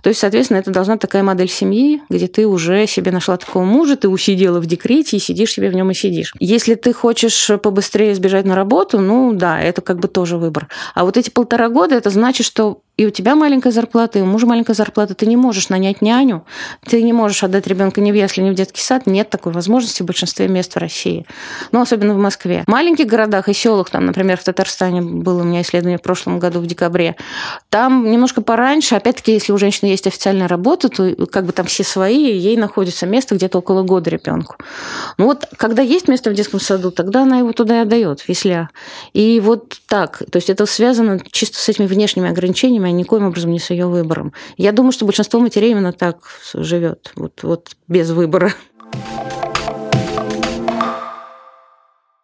Speaker 1: То есть, соответственно, это должна такая модель семьи, где ты уже себе нашла такого мужа, ты усидела в декрете и сидишь себе в нем и сидишь. Если ты хочешь побыстрее сбежать на работу, ну да, это как бы тоже выбор. А вот эти полтора года, это значит, что и у тебя маленькая зарплата, и у мужа маленькая зарплата, ты не можешь нанять няню, ты не можешь отдать ребенка ни в ясли, ни в детский сад. Нет такой возможности в большинстве мест в России. Ну, особенно в Москве. В маленьких городах и селах, там, например, в Татарстане было у меня исследование в прошлом году, в декабре, там немножко пораньше, опять-таки, если у женщины есть официальная работа, то как бы там все свои, ей находится место где-то около года ребенку. Ну вот, когда есть место в детском саду, тогда она его туда и отдает, в ясля. И вот так. То есть это связано чисто с этими внешними ограничениями, а никоим образом не с ее выбором. Я думаю, что большинство матерей именно так живет, вот, вот без выбора.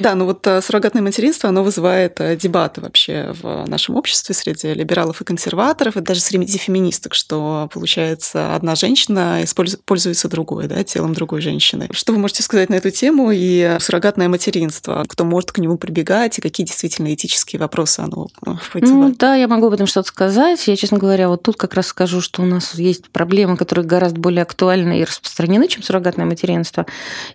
Speaker 3: Да, ну вот э, суррогатное материнство, оно вызывает э, дебаты вообще в нашем обществе среди либералов и консерваторов, и даже среди феминисток, что, получается, одна женщина пользуется другой, да, телом другой женщины. Что вы можете сказать на эту тему и суррогатное материнство? Кто может к нему прибегать, и какие действительно этические вопросы оно
Speaker 1: э, Ну да, я могу об этом что-то сказать. Я, честно говоря, вот тут как раз скажу, что у нас есть проблемы, которые гораздо более актуальны и распространены, чем суррогатное материнство.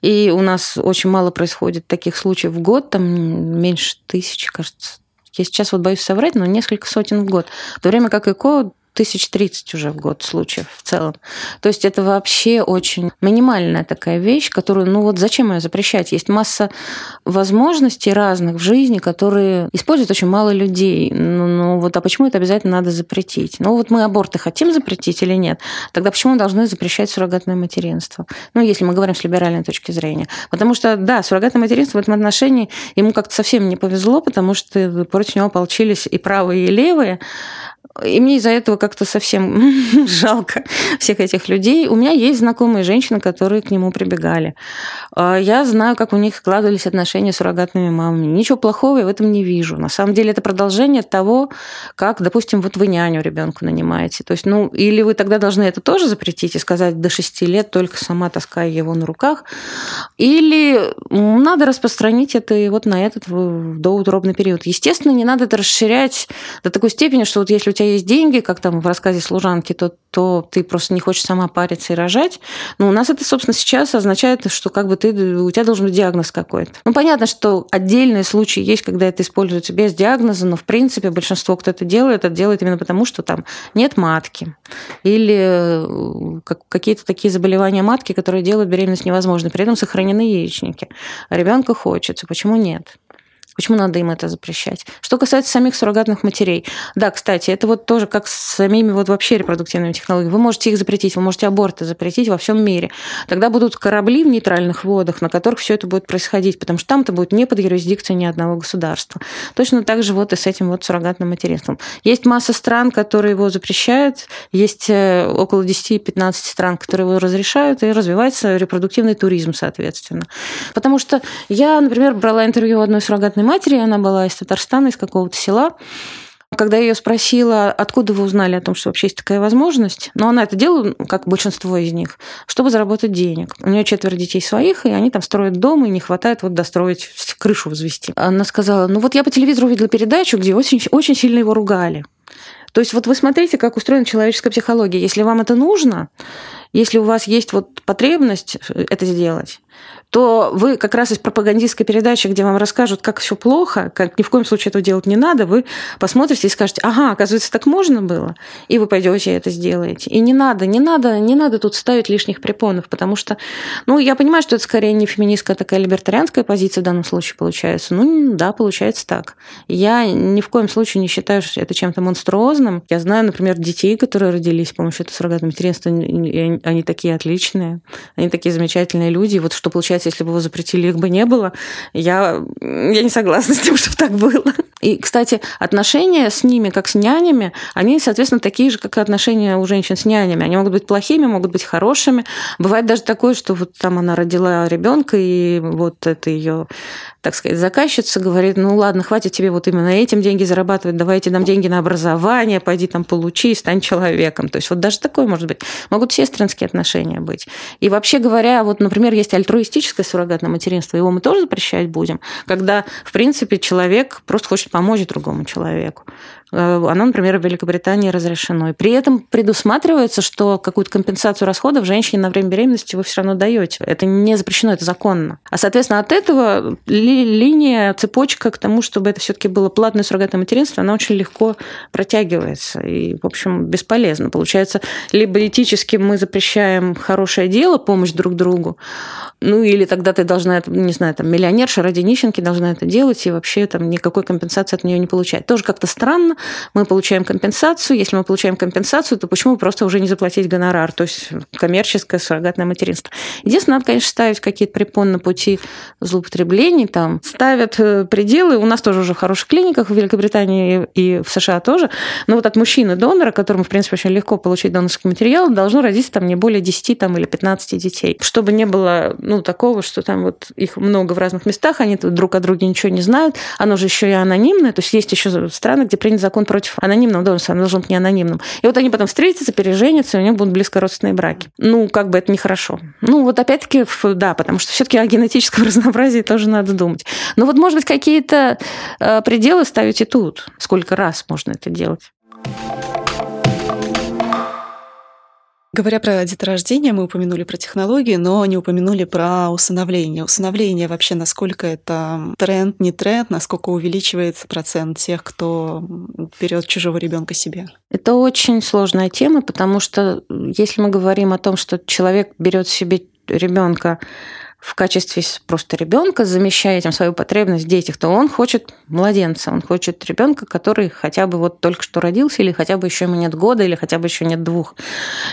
Speaker 1: И у нас очень мало происходит таких случаев в год, там меньше тысячи, кажется. Я сейчас вот боюсь соврать, но несколько сотен в год. В то время как ЭКО тысяч тридцать уже в год случаев в целом. То есть это вообще очень минимальная такая вещь, которую, ну вот зачем ее запрещать? Есть масса возможностей разных в жизни, которые используют очень мало людей. Ну, ну вот, а почему это обязательно надо запретить? Ну вот мы аборты хотим запретить или нет? Тогда почему мы должны запрещать суррогатное материнство? Ну, если мы говорим с либеральной точки зрения. Потому что, да, суррогатное материнство в этом отношении ему как-то совсем не повезло, потому что против него ополчились и правые, и левые. И мне из-за этого как-то совсем жалко всех этих людей. У меня есть знакомые женщины, которые к нему прибегали. А, я знаю, как у них складывались отношения с суррогатными мамами. Ничего плохого я в этом не вижу. На самом деле это продолжение того, как, допустим, вот вы няню ребенку нанимаете. То есть, ну, или вы тогда должны это тоже запретить и сказать до 6 лет только сама таская его на руках, или надо распространить это и вот на этот доутробный период. Естественно, не надо это расширять до такой степени, что вот если у тебя есть деньги, как там в рассказе служанки, то, то ты просто не хочешь сама париться и рожать. Но у нас это, собственно, сейчас означает, что как бы ты, у тебя должен быть диагноз какой-то. Ну, понятно, что отдельные случаи есть, когда это используется без диагноза, но, в принципе, большинство, кто это делает, это делает именно потому, что там нет матки. Или э, какие-то такие заболевания матки, которые делают беременность невозможной. При этом сохранены яичники. А ребенка хочется. Почему нет? Почему надо им это запрещать? Что касается самих суррогатных матерей. Да, кстати, это вот тоже как с самими вот вообще репродуктивными технологиями. Вы можете их запретить, вы можете аборты запретить во всем мире. Тогда будут корабли в нейтральных водах, на которых все это будет происходить, потому что там это будет не под юрисдикцией ни одного государства. Точно так же вот и с этим вот суррогатным материнством. Есть масса стран, которые его запрещают, есть э, около 10-15 стран, которые его разрешают, и развивается репродуктивный туризм, соответственно. Потому что я, например, брала интервью у одной суррогатной матери, она была из Татарстана, из какого-то села. Когда я ее спросила, откуда вы узнали о том, что вообще есть такая возможность, но она это делала, как большинство из них, чтобы заработать денег. У нее четверо детей своих, и они там строят дом, и не хватает вот достроить, крышу возвести. Она сказала, ну вот я по телевизору увидела передачу, где очень, очень сильно его ругали. То есть вот вы смотрите, как устроена человеческая психология. Если вам это нужно, если у вас есть вот потребность это сделать, то вы как раз из пропагандистской передачи, где вам расскажут, как все плохо, как ни в коем случае этого делать не надо, вы посмотрите и скажете, ага, оказывается, так можно было, и вы пойдете это сделаете. И не надо, не надо, не надо тут ставить лишних препонов, потому что, ну, я понимаю, что это скорее не феминистская, а такая либертарианская позиция в данном случае получается. Ну, да, получается так. Я ни в коем случае не считаю, что это чем-то монструозным. Я знаю, например, детей, которые родились с помощью этого суррогатного материнства, они такие отличные, они такие замечательные люди. И вот что что получается, если бы его запретили, их бы не было. Я, я не согласна с тем, чтобы так было. И, кстати, отношения с ними, как с нянями, они, соответственно, такие же, как и отношения у женщин с нянями. Они могут быть плохими, могут быть хорошими. Бывает даже такое, что вот там она родила ребенка, и вот это ее, так сказать, заказчица говорит, ну ладно, хватит тебе вот именно этим деньги зарабатывать, давайте нам деньги на образование, пойди там получи, стань человеком. То есть вот даже такое может быть. Могут сестринские отношения быть. И вообще говоря, вот, например, есть альтруистическое суррогатное материнство, его мы тоже запрещать будем, когда, в принципе, человек просто хочет помочь другому человеку. Э, оно, например, в Великобритании разрешено. И при этом предусматривается, что какую-то компенсацию расходов женщине на время беременности вы все равно даете. Это не запрещено, это законно. А, соответственно, от этого ли, линия, цепочка к тому, чтобы это все-таки было платное суррогатное материнство, она очень легко протягивается. И, в общем, бесполезно. Получается, либо этически мы запрещаем хорошее дело, помощь друг другу, ну или тогда ты должна, не знаю, там, миллионерша ради нищенки должна это делать, и вообще там никакой компенсации от нее не получать. Тоже как-то странно, мы получаем компенсацию. Если мы получаем компенсацию, то почему просто уже не заплатить гонорар? То есть коммерческое суррогатное материнство. Единственное, надо, конечно, ставить какие-то препоны на пути злоупотреблений. Там ставят э, пределы. У нас тоже уже в хороших клиниках в Великобритании и в США тоже. Но вот от мужчины-донора, которому, в принципе, очень легко получить донорский материал, должно родиться там не более 10 там, или 15 детей. Чтобы не было ну, такого, что там вот их много в разных местах, они друг о друге ничего не знают. Оно же еще и анонимное. То есть есть еще страны, где принято закон против анонимного донорства, оно должно быть не анонимным. И вот они потом встретятся, переженятся, и у них будут близкородственные браки. Ну, как бы это нехорошо. Ну, вот опять-таки, да, потому что все-таки о генетическом разнообразии тоже надо думать. Но вот, может быть, какие-то э, пределы ставить и тут. Сколько раз можно это делать?
Speaker 3: Говоря про деторождение, мы упомянули про технологии, но не упомянули про усыновление. Усыновление вообще, насколько это тренд, не тренд, насколько увеличивается процент тех, кто берет чужого ребенка себе?
Speaker 1: Это очень сложная тема, потому что если мы говорим о том, что человек берет себе ребенка в качестве просто ребенка, замещая этим свою потребность в детях, то он хочет младенца, он хочет ребенка, который хотя бы вот только что родился, или хотя бы еще ему нет года, или хотя бы еще нет двух.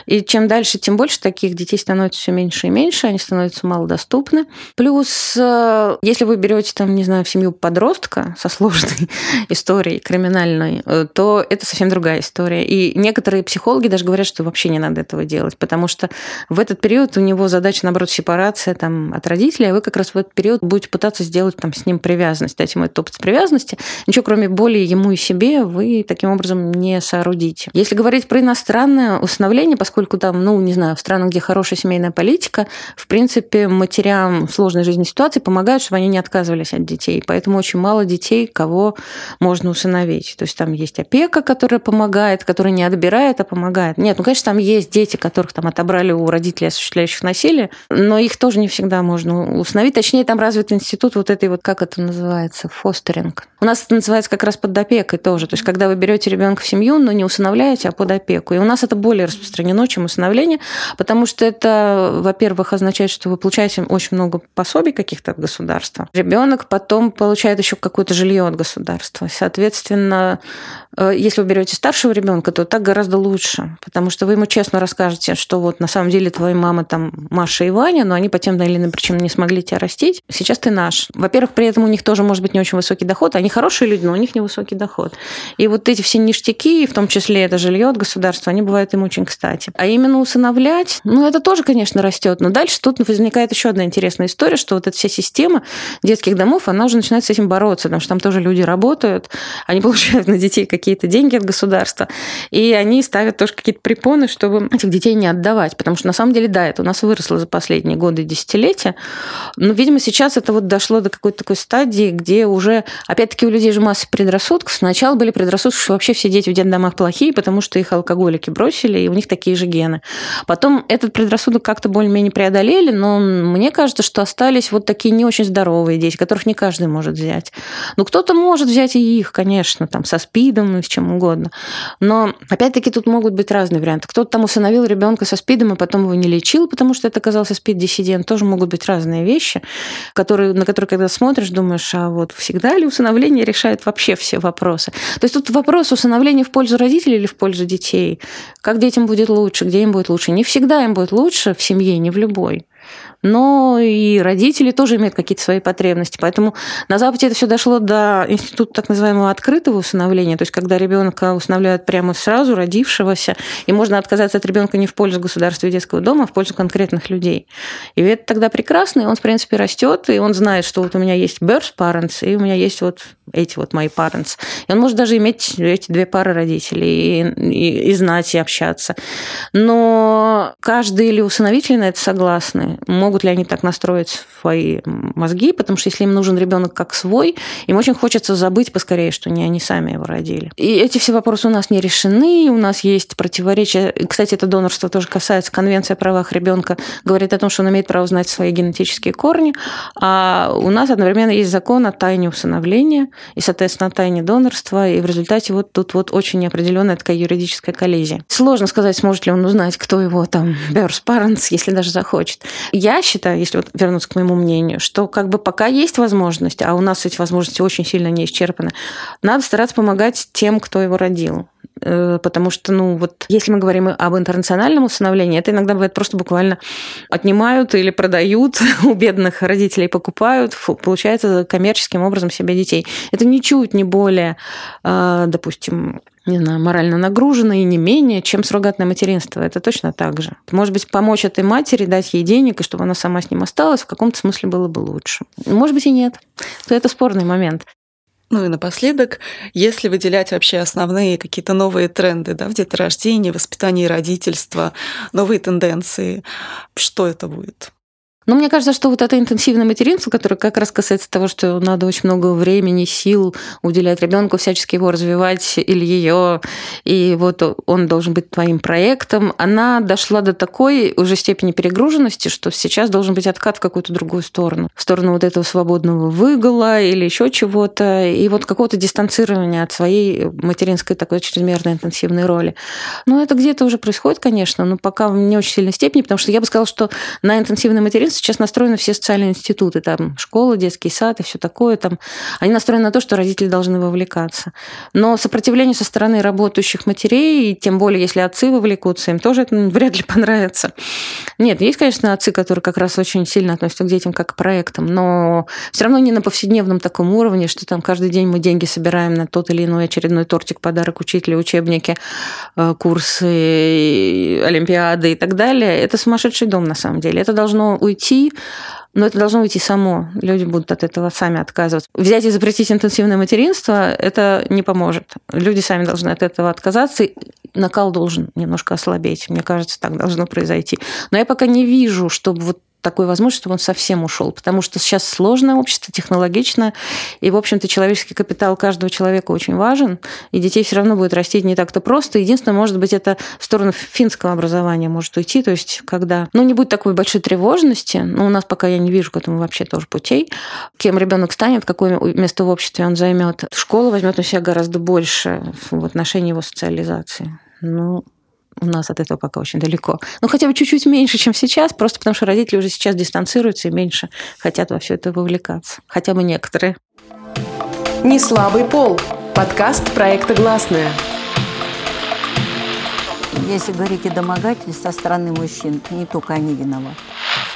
Speaker 1: И чем дальше, тем больше таких детей становится все меньше и меньше, они становятся малодоступны. Плюс, э, если вы берете там, не знаю, в семью подростка со сложной историей криминальной, э, то это совсем другая история. И некоторые психологи даже говорят, что вообще не надо этого делать, потому что в этот период у него задача, наоборот, сепарация там, от родителей, а вы как раз в этот период будете пытаться сделать там, с ним привязанность, дать ему этот опыт привязанности. Ничего, кроме боли ему и себе, вы таким образом не соорудите. Если говорить про иностранное усыновление, поскольку там, ну, не знаю, в странах, где хорошая семейная политика, в принципе, матерям в сложной жизненной ситуации помогают, чтобы они не отказывались от детей. Поэтому очень мало детей, кого можно усыновить. То есть там есть опека, которая помогает, которая не отбирает, а помогает. Нет, ну, конечно, там есть дети, которых там отобрали у родителей, осуществляющих насилие, но их тоже не всегда можно установить. Точнее, там развит институт вот этой вот, как это называется, фостеринг. У нас это называется как раз под опекой тоже. То есть, когда вы берете ребенка в семью, но не усыновляете, а под опеку. И у нас это более распространено, чем усыновление, потому что это, во-первых, означает, что вы получаете очень много пособий каких-то от государства. Ребенок потом получает еще какое-то жилье от государства. Соответственно, если вы берете старшего ребенка, то так гораздо лучше, потому что вы ему честно расскажете, что вот на самом деле твои мамы там Маша и Ваня, но они по тем или иным причинам не смогли тебя растить. Сейчас ты наш. Во-первых, при этом у них тоже может быть не очень высокий доход. Они хорошие люди, но у них невысокий доход. И вот эти все ништяки, в том числе это жилье от государства, они бывают им очень кстати. А именно усыновлять, ну, это тоже, конечно, растет. Но дальше тут возникает еще одна интересная история, что вот эта вся система детских домов, она уже начинает с этим бороться, потому что там тоже люди работают, они получают на детей какие-то деньги от государства, и они ставят тоже какие-то препоны, чтобы этих детей не отдавать. Потому что на самом деле, да, это у нас выросло за последние годы десятилетия. Но, видимо, сейчас это вот дошло до какой-то такой стадии, где уже, опять-таки, у людей же масса предрассудков. Сначала были предрассудки, что вообще все дети в детдомах плохие, потому что их алкоголики бросили, и у них такие же гены. Потом этот предрассудок как-то более-менее преодолели, но мне кажется, что остались вот такие не очень здоровые дети, которых не каждый может взять. Ну, кто-то может взять и их, конечно, там, со СПИДом и с чем угодно. Но, опять-таки, тут могут быть разные варианты. Кто-то там усыновил ребенка со СПИДом, и потом его не лечил, потому что это оказался СПИД-диссидент. Тоже могут быть разные вещи, которые, на которые, когда смотришь, думаешь, а вот всегда ли усыновление решает вообще все вопросы? То есть тут вопрос усыновления в пользу родителей или в пользу детей? Как детям будет лучше, где им будет лучше? Не всегда им будет лучше в семье, не в любой. Но и родители тоже имеют какие-то свои потребности. Поэтому на Западе это все дошло до института так называемого открытого усыновления, то есть когда ребенка усыновляют прямо сразу, родившегося, и можно отказаться от ребенка не в пользу государства и детского дома, а в пользу конкретных людей. И это тогда прекрасно, и он, в принципе, растет, и он знает, что вот у меня есть birth parents, и у меня есть вот эти вот мои parents. И он может даже иметь эти две пары родителей и, и, и знать, и общаться. Но каждый или усыновители на это согласны. Могут ли они так настроить свои мозги? Потому что если им нужен ребенок как свой, им очень хочется забыть поскорее, что не они сами его родили. И эти все вопросы у нас не решены, у нас есть противоречия. Кстати, это донорство тоже касается Конвенции о правах ребенка, говорит о том, что он имеет право знать свои генетические корни, а у нас одновременно есть закон о тайне усыновления и, соответственно, о тайне донорства, и в результате вот тут вот очень неопределенная такая юридическая коллизия. Сложно сказать, сможет ли он узнать, кто его там birth parents, если даже захочет. Я считаю, если вот вернуться к моему мнению, что как бы пока есть возможность, а у нас эти возможности очень сильно не исчерпаны, надо стараться помогать тем, кто его родил. Э, потому что, ну, вот если мы говорим об интернациональном усыновлении, это иногда бывает просто буквально отнимают или продают у бедных родителей, покупают, получается коммерческим образом себе детей. Это ничуть не более, э, допустим, не знаю, морально нагружена и не менее, чем суррогатное материнство. Это точно так же. Может быть, помочь этой матери, дать ей денег, и чтобы она сама с ним осталась, в каком-то смысле было бы лучше. Может быть, и нет. То это спорный момент.
Speaker 3: Ну и напоследок, если выделять вообще основные какие-то новые тренды да, в деторождении, воспитании родительства, новые тенденции, что это будет?
Speaker 1: Но мне кажется, что вот это интенсивное материнство, которое как раз касается того, что надо очень много времени, сил уделять ребенку, всячески его развивать или ее, и вот он должен быть твоим проектом, она дошла до такой уже степени перегруженности, что сейчас должен быть откат в какую-то другую сторону. В сторону вот этого свободного выгула или еще чего-то, и вот какого-то дистанцирования от своей материнской такой чрезмерно интенсивной роли. Ну, это где-то уже происходит, конечно, но пока в не очень сильной степени, потому что я бы сказала, что на интенсивное материнство сейчас настроены все социальные институты, там школа, детский сад и все такое, там, они настроены на то, что родители должны вовлекаться. Но сопротивление со стороны работающих матерей, и тем более, если отцы вовлекутся, им тоже это вряд ли понравится. Нет, есть, конечно, отцы, которые как раз очень сильно относятся к детям как к проектам, но все равно не на повседневном таком уровне, что там каждый день мы деньги собираем на тот или иной очередной тортик, подарок учителя, учебники, э, курсы, олимпиады и так далее. Это сумасшедший дом, на самом деле. Это должно уйти уйти, но это должно уйти само. Люди будут от этого сами отказываться. Взять и запретить интенсивное материнство – это не поможет. Люди сами должны от этого отказаться. Накал должен немножко ослабеть. Мне кажется, так должно произойти. Но я пока не вижу, чтобы вот такой возможности, чтобы он совсем ушел, потому что сейчас сложное общество, технологичное, и, в общем-то, человеческий капитал каждого человека очень важен, и детей все равно будет расти не так-то просто. Единственное, может быть, это в сторону финского образования может уйти, то есть когда, ну, не будет такой большой тревожности, но у нас пока я не вижу к этому вообще тоже путей, кем ребенок станет, какое место в обществе он займет. Школа возьмет на себя гораздо больше в отношении его социализации. Ну, у нас от этого пока очень далеко. Ну, хотя бы чуть-чуть меньше, чем сейчас, просто потому что родители уже сейчас дистанцируются и меньше хотят во все это вовлекаться. Хотя бы некоторые.
Speaker 2: Не слабый пол. Подкаст проекта «Гласная».
Speaker 4: Если говорить о домогательстве со стороны мужчин, не только они виноваты.